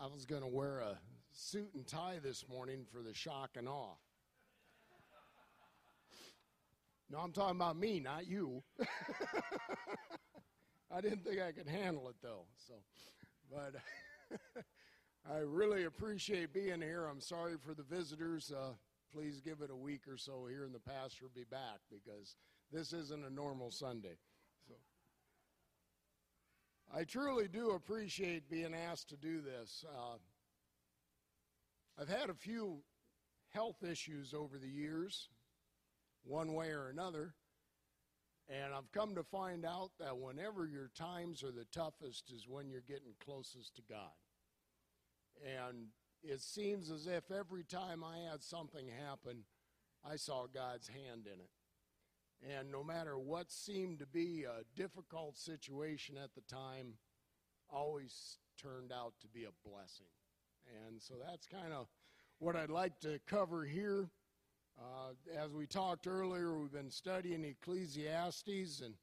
I was going to wear a suit and tie this morning for the shock and awe. No, I'm talking about me, not you. I didn't think I could handle it though. So, but I really appreciate being here. I'm sorry for the visitors. Uh, please give it a week or so here, and the pastor be back because this isn't a normal Sunday. I truly do appreciate being asked to do this. Uh, I've had a few health issues over the years, one way or another, and I've come to find out that whenever your times are the toughest is when you're getting closest to God. And it seems as if every time I had something happen, I saw God's hand in it. And no matter what seemed to be a difficult situation at the time, always turned out to be a blessing. And so that's kind of what I'd like to cover here. Uh, as we talked earlier, we've been studying Ecclesiastes, and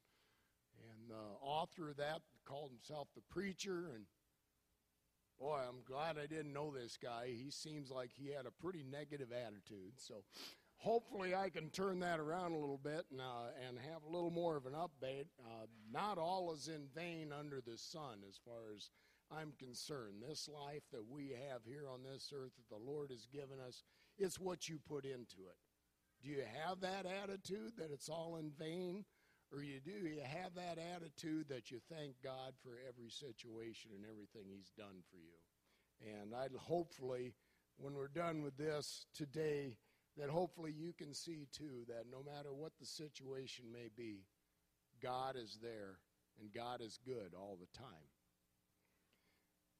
and the author of that called himself the preacher. And boy, I'm glad I didn't know this guy. He seems like he had a pretty negative attitude. So hopefully I can turn that around a little bit and, uh, and have a little more of an update. Uh, not all is in vain under the sun, as far as I'm concerned. This life that we have here on this earth that the Lord has given us, it's what you put into it. Do you have that attitude that it's all in vain? Or you do you have that attitude that you thank God for every situation and everything He's done for you? And I'd hopefully, when we're done with this today, that hopefully you can see too that no matter what the situation may be, God is there and God is good all the time.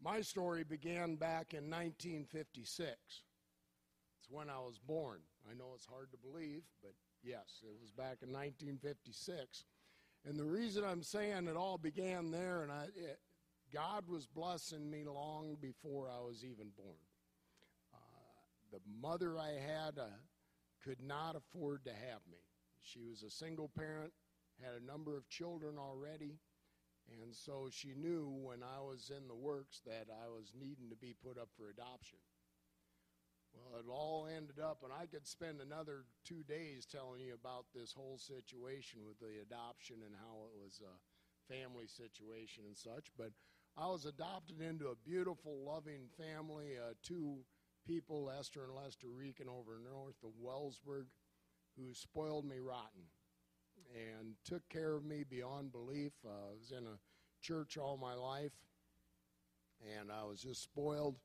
My story began back in 1956. It's when I was born. I know it's hard to believe, but yes, it was back in 1956. And the reason I'm saying it all began there, and I, it, God was blessing me long before I was even born the mother I had uh, could not afford to have me. She was a single parent, had a number of children already, and so she knew when I was in the works that I was needing to be put up for adoption. Well, it all ended up, and I could spend another two days telling you about this whole situation with the adoption and how it was a family situation and such. But I was adopted into a beautiful, loving family, uh, two people, Lester and Lester Reekin over north of Wellsburg, who spoiled me rotten and took care of me beyond belief. Uh, I was in a church all my life, and I was just spoiled,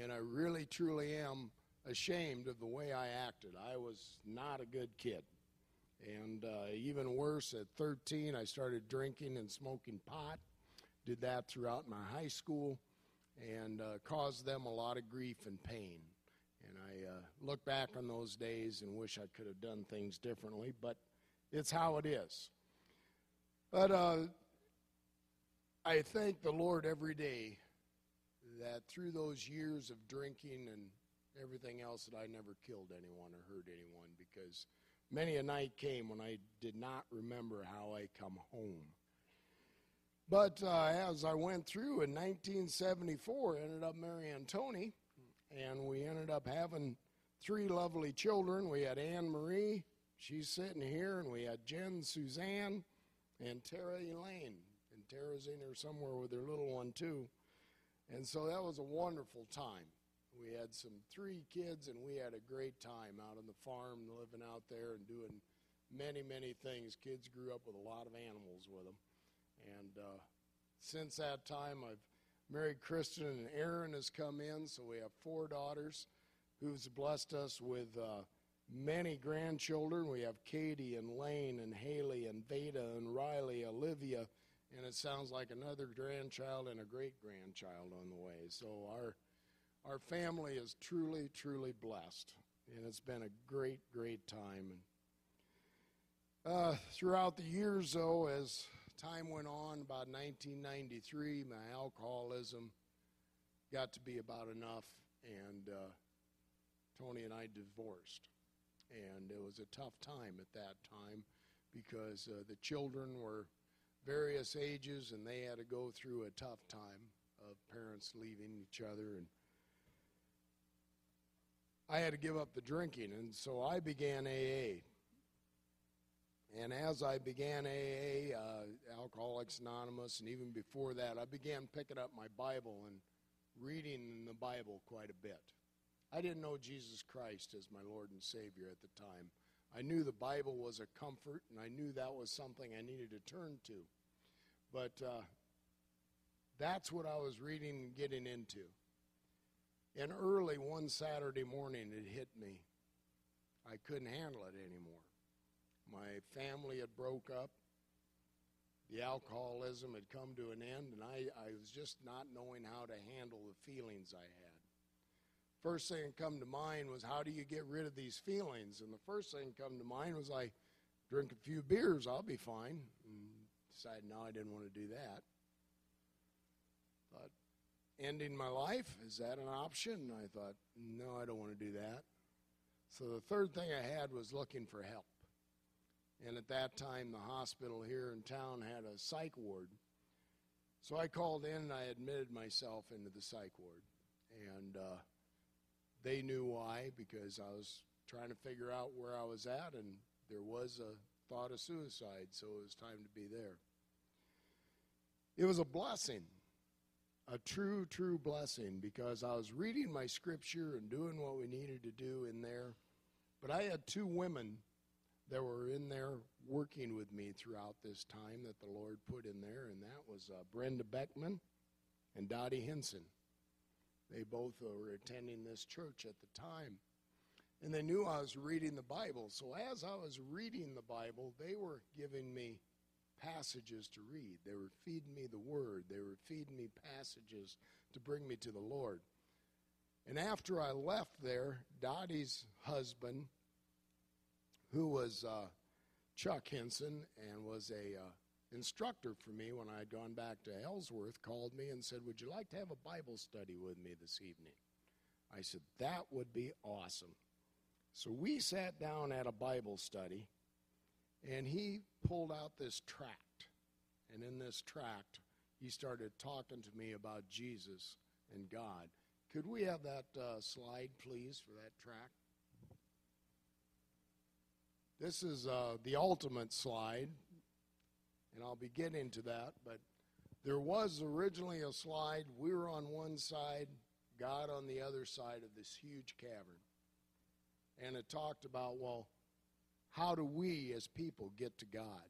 and I really, truly am ashamed of the way I acted. I was not a good kid. And uh, even worse, at 13, I started drinking and smoking pot. Did that throughout my high school and uh, caused them a lot of grief and pain. And I uh, look back on those days and wish I could have done things differently, but it's how it is. But uh, I thank the Lord every day that through those years of drinking and everything else that I never killed anyone or hurt anyone because many a night came when I did not remember how I come home. But uh, as I went through in 1974, I ended up marrying Tony, and we ended up having three lovely children. We had Anne Marie, she's sitting here, and we had Jen Suzanne and Tara Elaine. And Tara's in here somewhere with her little one, too. And so that was a wonderful time. We had some three kids, and we had a great time out on the farm, living out there and doing many, many things. Kids grew up with a lot of animals with them. And uh, since that time, I've married Kristen, and Aaron has come in. So we have four daughters who's blessed us with uh, many grandchildren. We have Katie and Lane and Haley and Veda and Riley, Olivia, and it sounds like another grandchild and a great grandchild on the way. So our our family is truly, truly blessed, and it's been a great, great time. And uh, throughout the years, though, as time went on, about 1993, my alcoholism got to be about enough, and uh, Tony and I divorced. And it was a tough time at that time because uh, the children were various ages and they had to go through a tough time of of parents leaving each other and I had to give up the drinking and so I began AA. And as I began AA, uh, Alcoholics Anonymous, and even before that, I began picking up my Bible and reading the Bible quite a bit. I didn't know Jesus Christ as my Lord and Savior at the time. I knew the Bible was a comfort, and I knew that was something I needed to turn to. But uh, that's what I was reading and getting into. And early one Saturday morning, it hit me. I couldn't handle it anymore. My family had broke up. The alcoholism had come to an end, and I, I was just not knowing how to handle the feelings I had. First thing that come to mind was how do you get rid of these feelings? And the first thing come to mind was I drink a few beers, I'll be fine. And decided no, I didn't want to do that. Thought ending my life is that an option? I thought no, I don't want to do that. So the third thing I had was looking for help. And at that time, the hospital here in town had a psych ward. So I called in and I admitted myself into the psych ward. And uh, they knew why because I was trying to figure out where I was at, and there was a thought of suicide, so it was time to be there. It was a blessing, a true, true blessing, because I was reading my scripture and doing what we needed to do in there. But I had two women that were in there working with me throughout this time that the Lord put in there, and that was uh, Brenda Beckman and Dottie Henson. They both were attending this church at the time. And they knew I was reading the Bible. So as I was reading the Bible, they were giving me passages to read. They were feeding me the Word. They were feeding me passages to bring me to the Lord. And after I left there, Dottie's husband, who was uh, Chuck Henson and was a uh, instructor for me when I had gone back to Ellsworth called me and said, Would you like to have a Bible study with me this evening? I said, That would be awesome. So we sat down at a Bible study, and he pulled out this tract. And in this tract, he started talking to me about Jesus and God. Could we have that uh, slide, please, for that tract? This is uh, the ultimate slide and I'll be getting to that. But there was originally a slide. We were on one side, God on the other side of this huge cavern. And it talked about, well, how do we as people get to God?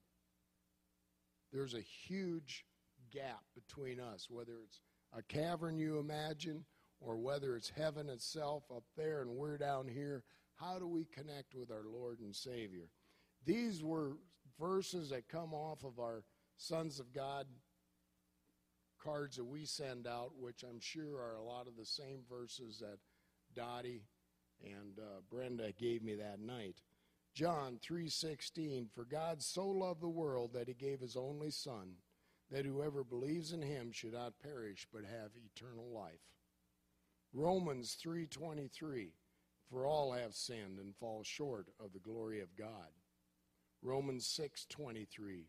There's a huge gap between us, whether it's a cavern you imagine or whether it's heaven itself up there and we're down here. How do we connect with our Lord and Savior? These were verses that come off of our Sons of God cards that we send out, which I'm sure are a lot of the same verses that Dottie and uh, Brenda gave me that night. John 3:16 For God so loved the world that he gave his only son that whoever believes in him should not perish but have eternal life. Romans 3:23 For all have sinned and fall short of the glory of God. Romans 6:23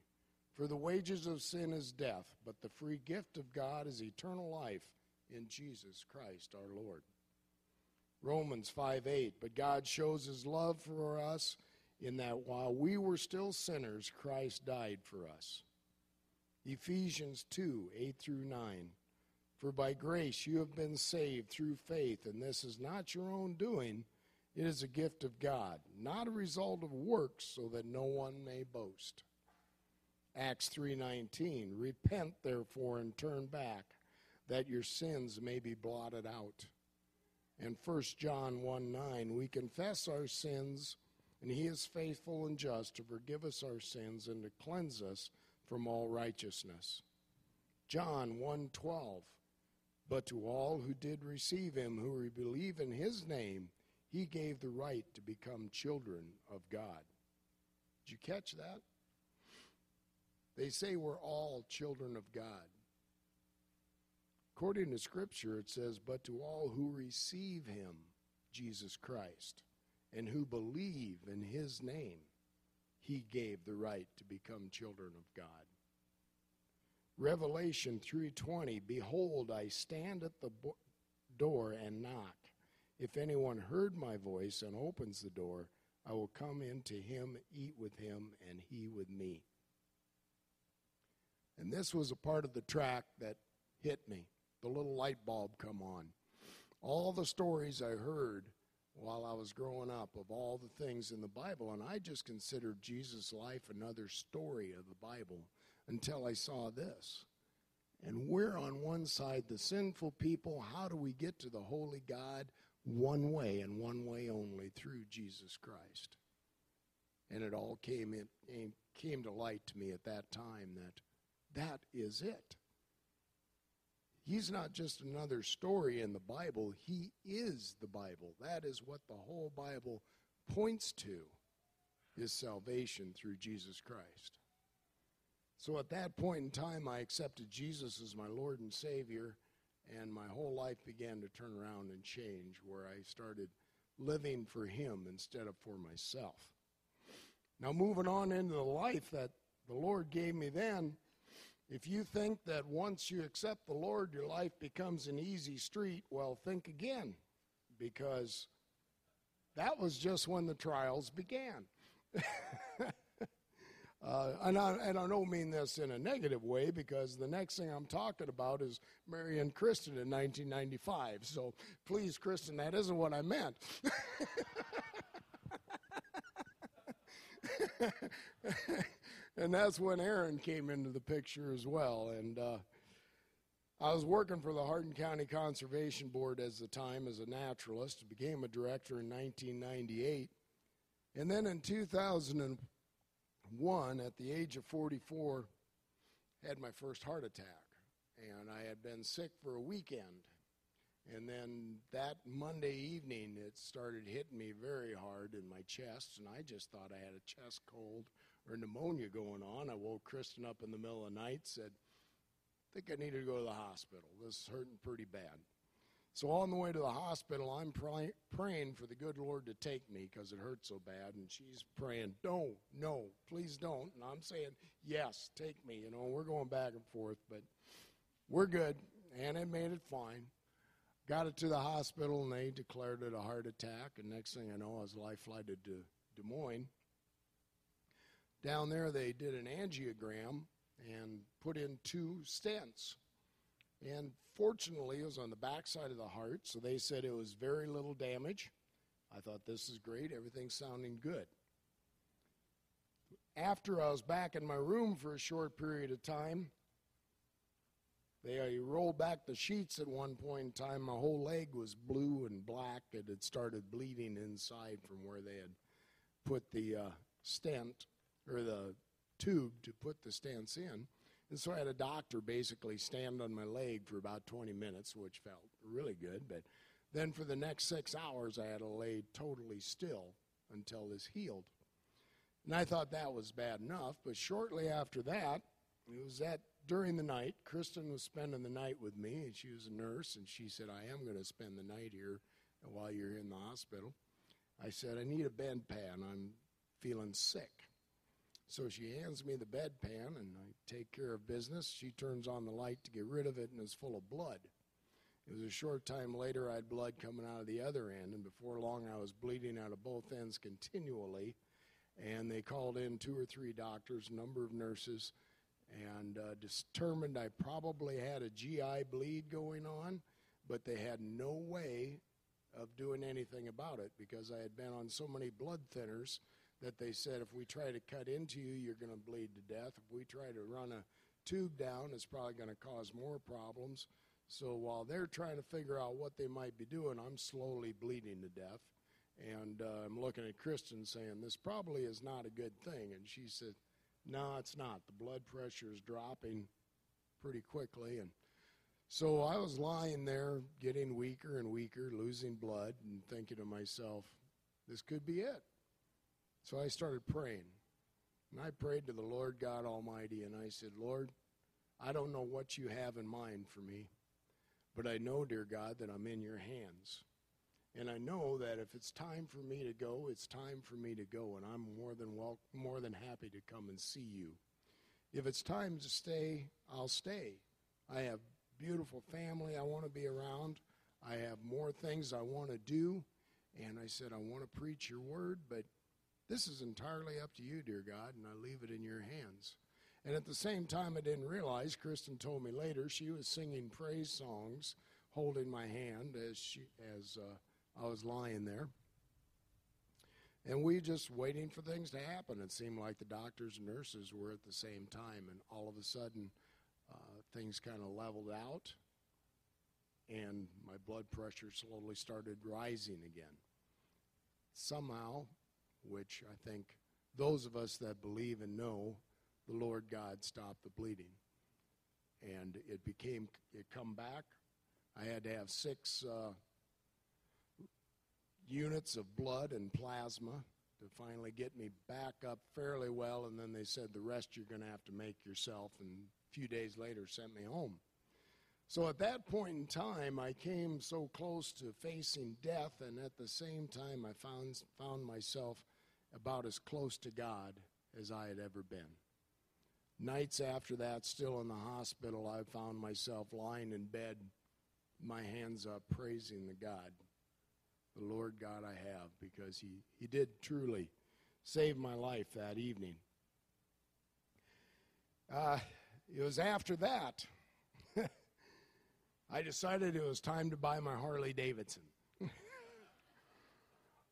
For the wages of sin is death, but the free gift of God is eternal life in Jesus Christ our Lord. Romans 5:8 But God shows his love for us in that while we were still sinners Christ died for us. Ephesians 2:8 through 9 For by grace you have been saved through faith, and this is not your own doing. It is a gift of God, not a result of works, so that no one may boast. Acts 3:19 Repent therefore and turn back that your sins may be blotted out. And 1 John 1 9, we confess our sins, and he is faithful and just to forgive us our sins and to cleanse us from all righteousness. John 1 12, but to all who did receive him, who believe in his name, he gave the right to become children of God. Did you catch that? They say we're all children of God. According to Scripture, it says, But to all who receive him, Jesus Christ, and who believe in his name, he gave the right to become children of God. Revelation 3:20 Behold I stand at the door and knock. If anyone heard my voice and opens the door, I will come into him, eat with him, and he with me. And this was a part of the track that hit me. The little light bulb come on. All the stories I heard while I was growing up of all the things in the Bible, and I just considered Jesus' life another story of the Bible until I saw this. And we're on one side, the sinful people. How do we get to the holy God? One way and one way only through Jesus Christ. And it all came in, came to light to me at that time that that is it. He's not just another story in the Bible, he is the Bible. That is what the whole Bible points to is salvation through Jesus Christ. So at that point in time, I accepted Jesus as my Lord and Savior, and my whole life began to turn around and change, where I started living for Him instead of for myself. Now, moving on into the life that the Lord gave me then, if you think that once you accept the Lord, your life becomes an easy street, well, think again, because that was just when the trials began. uh, and, I, and I don't mean this in a negative way because the next thing I'm talking about is Mary and Kristen in 1995. So please, Kristen, that isn't what I meant. and that's when Aaron came into the picture as well. And uh, I was working for the Hardin County Conservation Board at the time as a naturalist. Became a director in 1998, and then in 2001, at the age of 44, had my first heart attack, and I had been sick for a weekend. And then that Monday evening, it started hitting me very hard in my chest, and I just thought I had a chest cold or pneumonia going on. I woke Kristen up in the middle of the night, said, I think I need to go to the hospital. This is hurting pretty bad. So on the way to the hospital, I'm pray- praying for the good Lord to take me because it hurts so bad, and she's praying, "No, no, please don't." And I'm saying, "Yes, take me." You know, we're going back and forth, but we're good. and it made it fine. Got it to the hospital, and they declared it a heart attack. And next thing I know, I was life flighted to Des Moines. Down there, they did an angiogram and put in two stents. And fortunately, it was on the back side of the heart, so they said it was very little damage. I thought this is great, everything's sounding good. After I was back in my room for a short period of time, they rolled back the sheets at one point in time. My whole leg was blue and black. It had started bleeding inside from where they had put the uh, stent or the tube to put the stents in. And so I had a doctor basically stand on my leg for about 20 minutes, which felt really good. But then for the next six hours, I had to lay totally still until this healed. And I thought that was bad enough. But shortly after that, it was that during the night, Kristen was spending the night with me, and she was a nurse, and she said, I am going to spend the night here while you're in the hospital. I said, I need a bedpan. I'm feeling sick. So she hands me the bedpan, and I take care of business. She turns on the light to get rid of it, and it's full of blood. It was a short time later, I had blood coming out of the other end, and before long, I was bleeding out of both ends continually. And they called in two or three doctors, a number of nurses, and uh, determined I probably had a GI bleed going on, but they had no way of doing anything about it because I had been on so many blood thinners that they said if we try to cut into you, you're going to bleed to death. If we try to run a tube down, it's probably going to cause more problems. So while they're trying to figure out what they might be doing, I'm slowly bleeding to death. And uh, I'm looking at Kristen saying, This probably is not a good thing. And she said, No, it's not. The blood pressure is dropping pretty quickly. And so I was lying there getting weaker and weaker, losing blood, and thinking to myself, This could be it. So I started praying. And I prayed to the Lord God Almighty, and I said, Lord, I don't know what you have in mind for me, but I know, dear God, that I'm in your hands. And I know that if it's time for me to go, it's time for me to go, and I'm more than well, more than happy to come and see you. If it's time to stay, I'll stay. I have beautiful family I want to be around. I have more things I want to do. And I said, I want to preach your word, but this is entirely up to you, dear God, and I leave it in your hands. And at the same time, I didn't realize, Kristen told me later, she was singing praise songs, holding my hand as, she, as uh, I was lying there. And we just waiting for things to happen. It seemed like the doctors and nurses were at the same time, and all of a sudden, uh, things kind of leveled out, and my blood pressure slowly started rising again. Somehow, which I think those of us that believe and know the Lord God stopped the bleeding. And it became, it come back. I had to have six uh, units of blood and plasma to finally get me back up fairly well. And then they said the rest you're going to have to make yourself. And a few days later, sent me home. So at that point in time, I came so close to facing death, and at the same time, I found, found myself about as close to God as I had ever been. Nights after that, still in the hospital, I found myself lying in bed, my hands up, praising the God, the Lord God I have, because He, he did truly save my life that evening. Uh, it was after that I decided it was time to buy my Harley Davidson.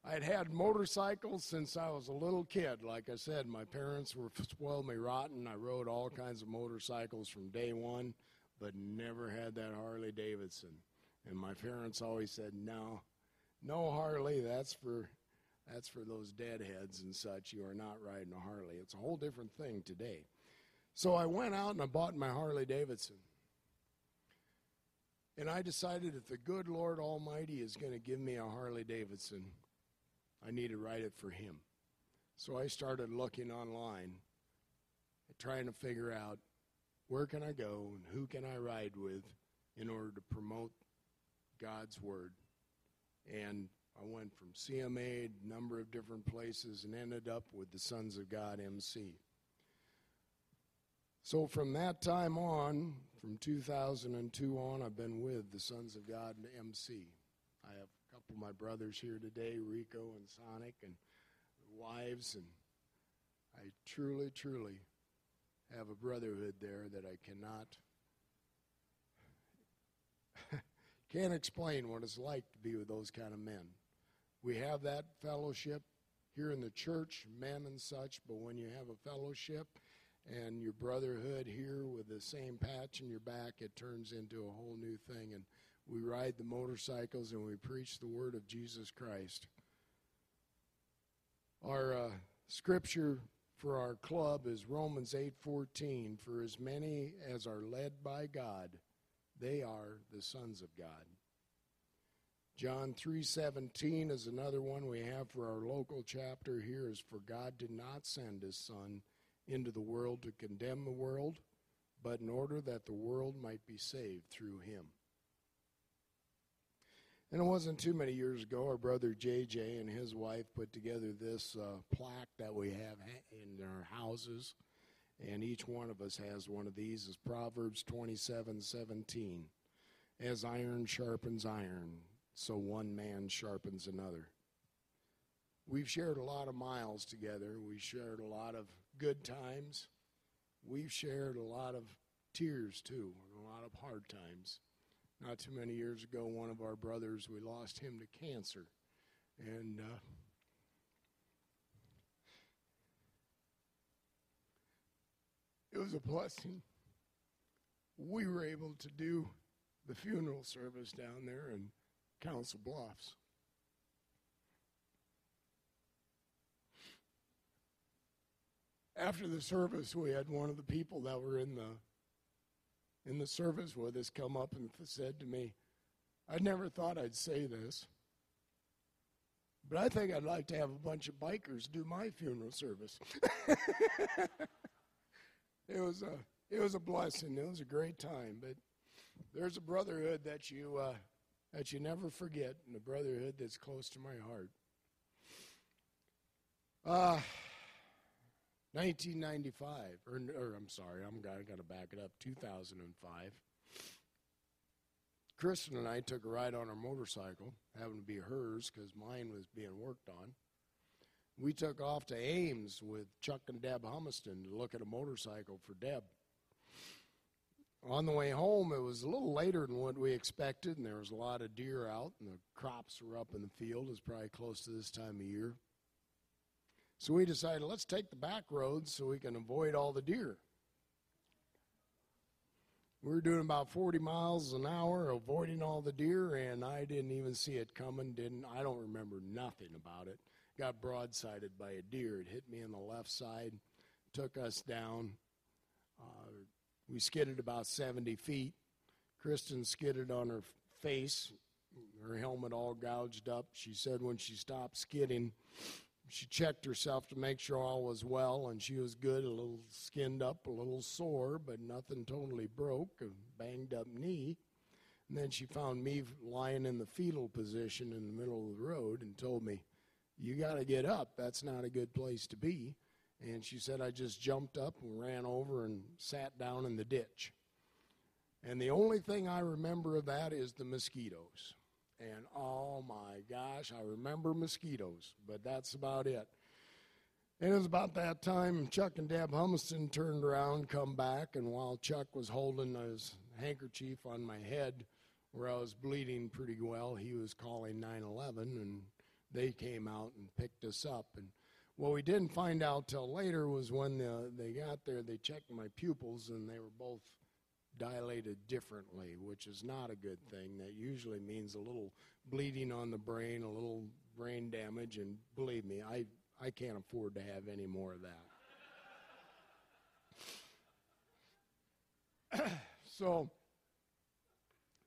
I'd had motorcycles since I was a little kid. Like I said, my parents were spoiled me rotten. I rode all kinds of motorcycles from day one, but never had that Harley Davidson. And my parents always said, "No, no Harley. That's for that's for those deadheads and such. You are not riding a Harley. It's a whole different thing today." So I went out and I bought my Harley Davidson. And I decided if the good Lord Almighty is going to give me a Harley Davidson, I need to write it for Him. So I started looking online, trying to figure out where can I go and who can I ride with in order to promote God's Word. And I went from CMA, a number of different places, and ended up with the Sons of God MC. So from that time on, from 2002 on, I've been with the Sons of God MC. I have couple of my brothers here today, Rico and Sonic, and wives, and I truly, truly have a brotherhood there that I cannot can't explain what it's like to be with those kind of men. We have that fellowship here in the church, men and such, but when you have a fellowship and your brotherhood here with the same patch in your back, it turns into a whole new thing. And we ride the motorcycles and we preach the word of Jesus Christ. Our uh, scripture for our club is Romans 8:14 for as many as are led by God they are the sons of God. John 3:17 is another one we have for our local chapter here is for God did not send his son into the world to condemn the world, but in order that the world might be saved through him. And it wasn't too many years ago, our brother JJ and his wife put together this uh, plaque that we have in our houses, and each one of us has one of these. Is Proverbs twenty-seven seventeen, as iron sharpens iron, so one man sharpens another. We've shared a lot of miles together. We've shared a lot of good times. We've shared a lot of tears too, and a lot of hard times. Not too many years ago, one of our brothers, we lost him to cancer. And uh, it was a blessing. We were able to do the funeral service down there in Council Bluffs. after the service, we had one of the people that were in the in the service with us come up and said to me, "I never thought I'd say this, but I think I'd like to have a bunch of bikers do my funeral service." it was a it was a blessing. It was a great time, but there's a brotherhood that you uh, that you never forget, and a brotherhood that's close to my heart. Uh, 1995, or, or I'm sorry, I'm got to back it up. 2005. Kristen and I took a ride on our motorcycle, happened to be hers because mine was being worked on. We took off to Ames with Chuck and Deb Humiston to look at a motorcycle for Deb. On the way home, it was a little later than what we expected, and there was a lot of deer out, and the crops were up in the field. It was probably close to this time of year. So we decided let's take the back roads so we can avoid all the deer. We were doing about 40 miles an hour, avoiding all the deer, and I didn't even see it coming. Didn't I? Don't remember nothing about it. Got broadsided by a deer. It hit me in the left side, took us down. Uh, we skidded about 70 feet. Kristen skidded on her face, her helmet all gouged up. She said when she stopped skidding, she checked herself to make sure all was well, and she was good, a little skinned up, a little sore, but nothing totally broke, a banged up knee. And then she found me lying in the fetal position in the middle of the road and told me, You got to get up. That's not a good place to be. And she said, I just jumped up and ran over and sat down in the ditch. And the only thing I remember of that is the mosquitoes. And oh my gosh, I remember mosquitoes, but that's about it. And it was about that time Chuck and Deb Humiston turned around, come back, and while Chuck was holding his handkerchief on my head where I was bleeding pretty well, he was calling 911, and they came out and picked us up. And what we didn't find out till later was when the, they got there, they checked my pupils, and they were both dilated differently, which is not a good thing. That usually means a little bleeding on the brain, a little brain damage, and believe me, I, I can't afford to have any more of that. so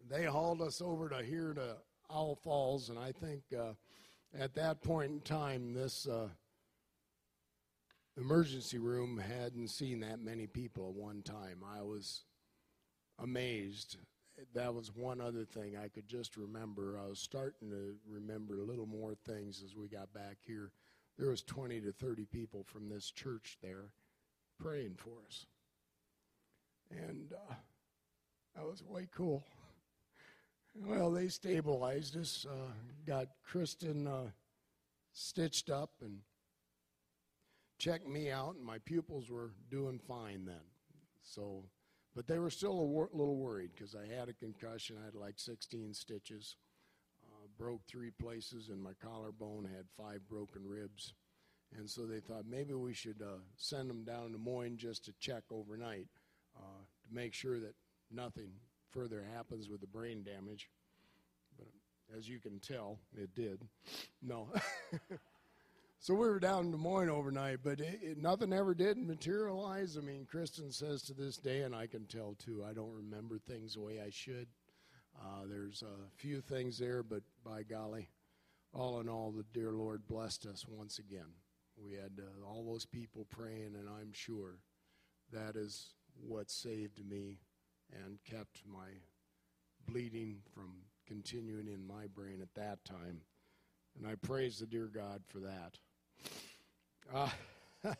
they hauled us over to here to Iowa Falls, and I think uh, at that point in time, this uh, emergency room hadn't seen that many people at one time. I was amazed. That was one other thing I could just remember. I was starting to remember a little more things as we got back here. There was 20 to 30 people from this church there praying for us. And uh, that was way cool. Well, they stabilized us, uh, got Kristen uh, stitched up, and checked me out, and my pupils were doing fine then. So but they were still a wor- little worried because I had a concussion. I had like 16 stitches, uh, broke three places, and my collarbone had five broken ribs. And so they thought maybe we should uh, send them down to Moines just to check overnight uh, to make sure that nothing further happens with the brain damage. But as you can tell, it did. No. So we were down in Des Moines overnight, but it, it, nothing ever did materialize. I mean, Kristen says to this day, and I can tell too, I don't remember things the way I should. Uh, there's a few things there, but by golly, all in all, the dear Lord blessed us once again. We had uh, all those people praying, and I'm sure that is what saved me and kept my bleeding from continuing in my brain at that time. And I praise the dear God for that. Uh, it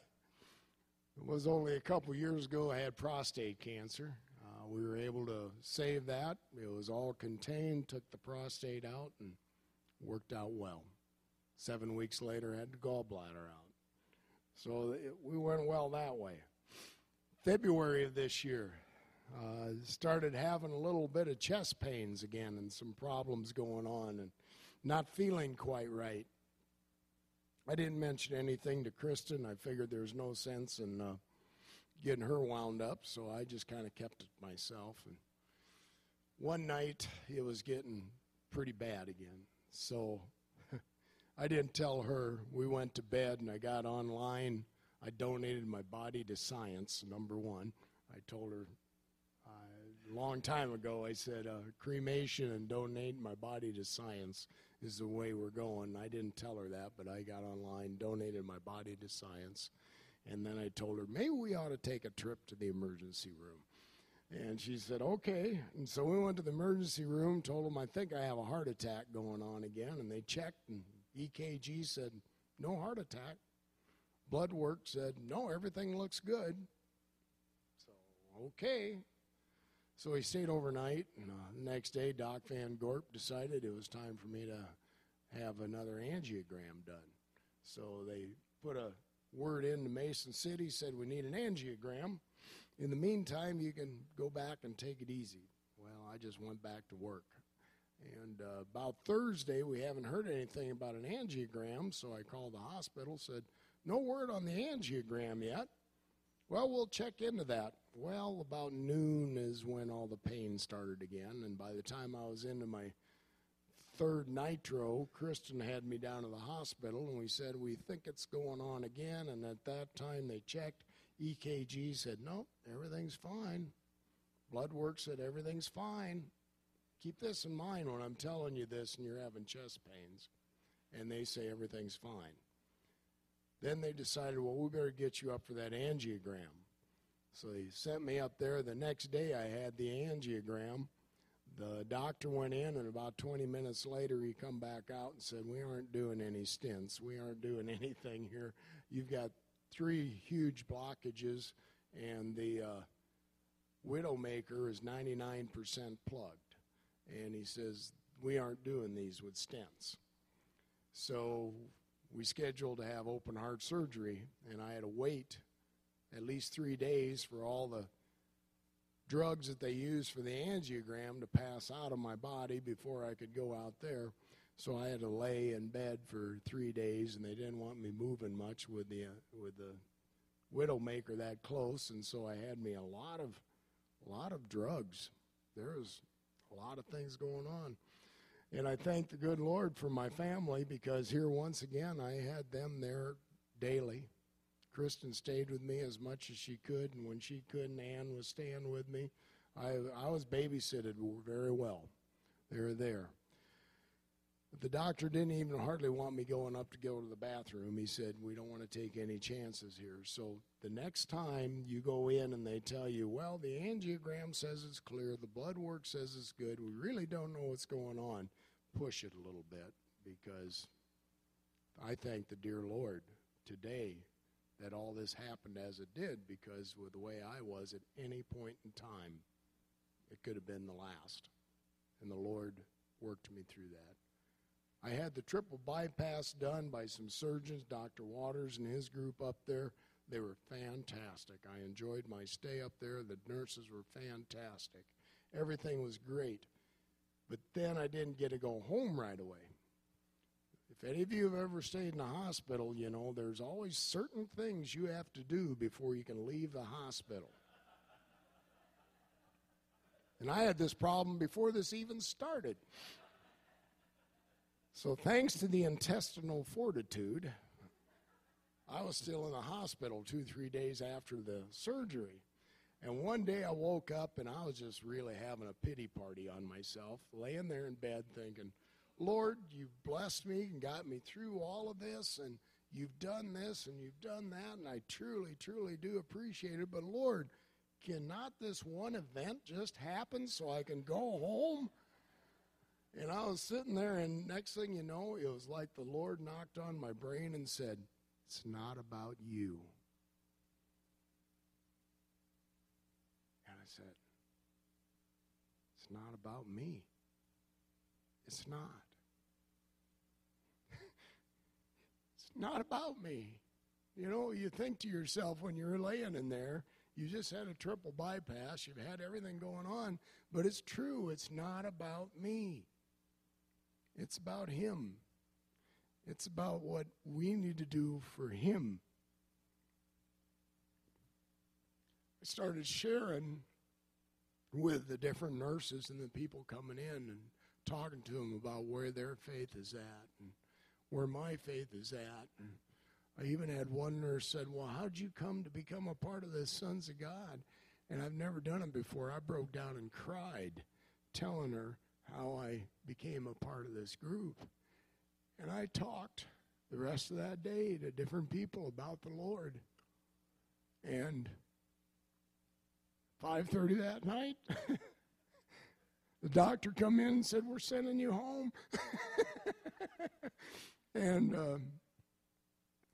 was only a couple years ago I had prostate cancer. Uh, we were able to save that. It was all contained, took the prostate out, and worked out well. Seven weeks later, I had the gallbladder out. So it, we went well that way. February of this year, uh, started having a little bit of chest pains again and some problems going on and not feeling quite right. I didn't mention anything to Kristen. I figured there was no sense in uh, getting her wound up, so I just kind of kept it myself. And one night it was getting pretty bad again, so I didn't tell her. We went to bed, and I got online. I donated my body to science. Number one, I told her uh, a long time ago. I said uh, cremation and donate my body to science is the way we're going. I didn't tell her that, but I got online, donated my body to science, and then I told her maybe we ought to take a trip to the emergency room. And she said, okay. And so we went to the emergency room, told them I think I have a heart attack going on again, and they checked, and EKG said, no heart attack. blood work said, no, everything looks good. So, okay. So he stayed overnight, and uh, the next day, Doc Van Gorp decided it was time for me to have another angiogram done. So they put a word in to Mason City, said we need an angiogram. In the meantime, you can go back and take it easy. Well, I just went back to work. And uh, about Thursday, we haven't heard anything about an angiogram, so I called the hospital, said, No word on the angiogram yet. Well, we'll check into that. Well, about noon is when all the pain started again, and by the time I was into my third nitro, Kristen had me down to the hospital, and we said, We think it's going on again. And at that time, they checked. EKG said, No, everything's fine. Blood work said, Everything's fine. Keep this in mind when I'm telling you this and you're having chest pains, and they say everything's fine. Then they decided, Well, we better get you up for that angiogram. So they sent me up there. The next day, I had the angiogram the doctor went in, and about 20 minutes later, he come back out and said, "We aren't doing any stents. We aren't doing anything here. You've got three huge blockages, and the uh, Widowmaker is 99% plugged." And he says, "We aren't doing these with stents." So we scheduled to have open heart surgery, and I had to wait at least three days for all the drugs that they use for the angiogram to pass out of my body before I could go out there. So I had to lay in bed for three days, and they didn't want me moving much with the uh, with the widowmaker that close, and so I had me a lot of a lot of drugs. There was a lot of things going on. And I thank the good Lord for my family because here once again I had them there daily Kristen stayed with me as much as she could, and when she couldn't, Ann was staying with me. I, I was babysitted very well. They were there. But the doctor didn't even hardly want me going up to go to the bathroom. He said, We don't want to take any chances here. So the next time you go in and they tell you, Well, the angiogram says it's clear, the blood work says it's good, we really don't know what's going on, push it a little bit because I thank the dear Lord today that all this happened as it did because with the way I was at any point in time, it could have been the last. And the Lord worked me through that. I had the triple bypass done by some surgeons, Dr. Waters and his group up there. They were fantastic. I enjoyed my stay up there. The nurses were fantastic. Everything was great. But then I didn't get to go home right away. If any of you have ever stayed in a hospital, you know, there's always certain things you have to do before you can leave the hospital. And I had this problem before this even started. So, thanks to the intestinal fortitude, I was still in the hospital two, three days after the surgery. And one day I woke up and I was just really having a pity party on myself, laying there in bed thinking, Lord, you've blessed me and got me through all of this, and you've done this and you've done that, and I truly, truly do appreciate it. But Lord, cannot this one event just happen so I can go home? And I was sitting there, and next thing you know, it was like the Lord knocked on my brain and said, It's not about you. And I said, It's not about me. It's not. it's not about me. You know, you think to yourself when you're laying in there, you just had a triple bypass, you've had everything going on, but it's true, it's not about me. It's about Him. It's about what we need to do for Him. I started sharing with the different nurses and the people coming in and talking to them about where their faith is at and where my faith is at. And I even had one nurse said, "Well, how'd you come to become a part of the Sons of God?" And I've never done it before. I broke down and cried, telling her how I became a part of this group. And I talked the rest of that day to different people about the Lord. And 5:30 that night, The doctor come in and said, "We're sending you home." and um,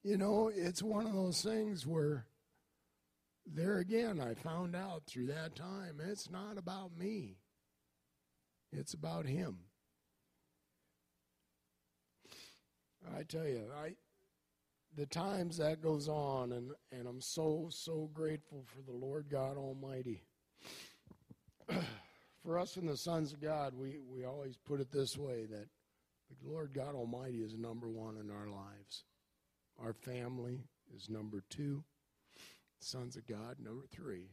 you know, it's one of those things where there again, I found out through that time, it's not about me, it's about Him. I tell you, I the times that goes on, and, and I'm so, so grateful for the Lord God Almighty. for us in the sons of God, we, we always put it this way that the Lord God Almighty is number one in our lives. Our family is number two. Sons of God, number three.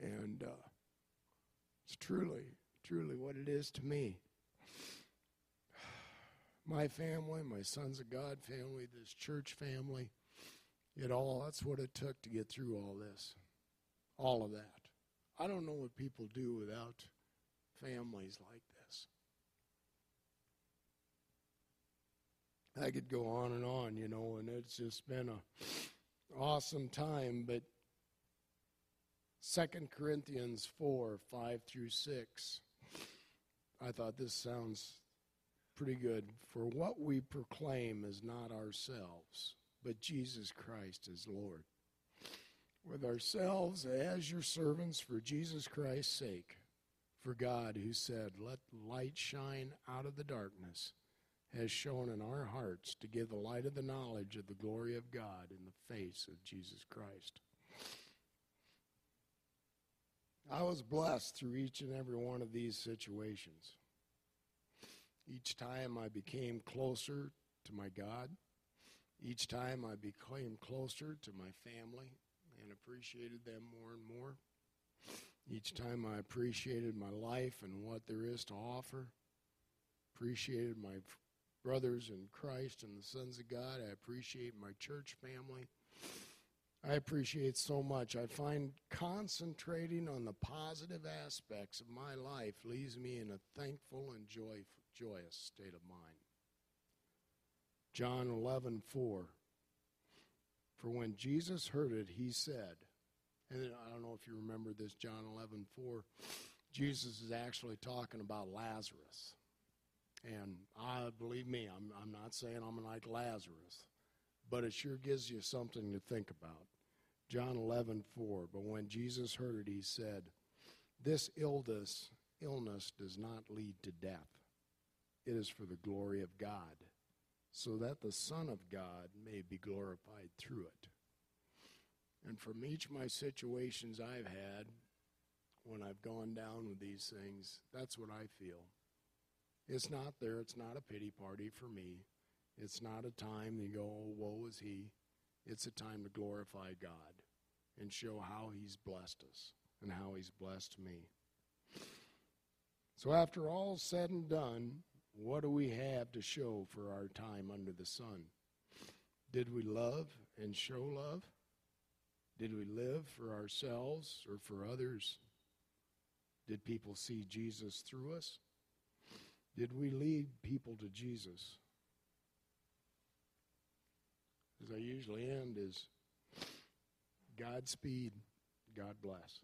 And uh, it's truly, truly what it is to me. My family, my Sons of God family, this church family, it all, that's what it took to get through all this. All of that. I don't know what people do without families like this. I could go on and on, you know, and it's just been a awesome time, but Second Corinthians 4, 5 through 6. I thought this sounds pretty good. For what we proclaim is not ourselves, but Jesus Christ is Lord. With ourselves as your servants for Jesus Christ's sake, for God, who said, Let light shine out of the darkness has shone in our hearts to give the light of the knowledge of the glory of God in the face of Jesus Christ. I was blessed through each and every one of these situations. Each time I became closer to my God, each time I became closer to my family and appreciated them more and more. Each time I appreciated my life and what there is to offer, appreciated my brothers in Christ and the sons of God. I appreciate my church family. I appreciate so much. I find concentrating on the positive aspects of my life leaves me in a thankful and joy, joyous state of mind. John 11, 4. For when Jesus heard it, he said, and I don't know if you remember this, John 11, 4. Jesus is actually talking about Lazarus. And I believe me, I'm, I'm not saying I'm like Lazarus, but it sure gives you something to think about. John 11, 4. But when Jesus heard it, he said, This illness, illness does not lead to death. It is for the glory of God, so that the Son of God may be glorified through it. And from each of my situations I've had, when I've gone down with these things, that's what I feel. It's not there. It's not a pity party for me. It's not a time to go, oh, woe is he. It's a time to glorify God and show how he's blessed us and how he's blessed me. So, after all said and done, what do we have to show for our time under the sun? Did we love and show love? Did we live for ourselves or for others? Did people see Jesus through us? Did we lead people to Jesus? As I usually end is Godspeed, God bless.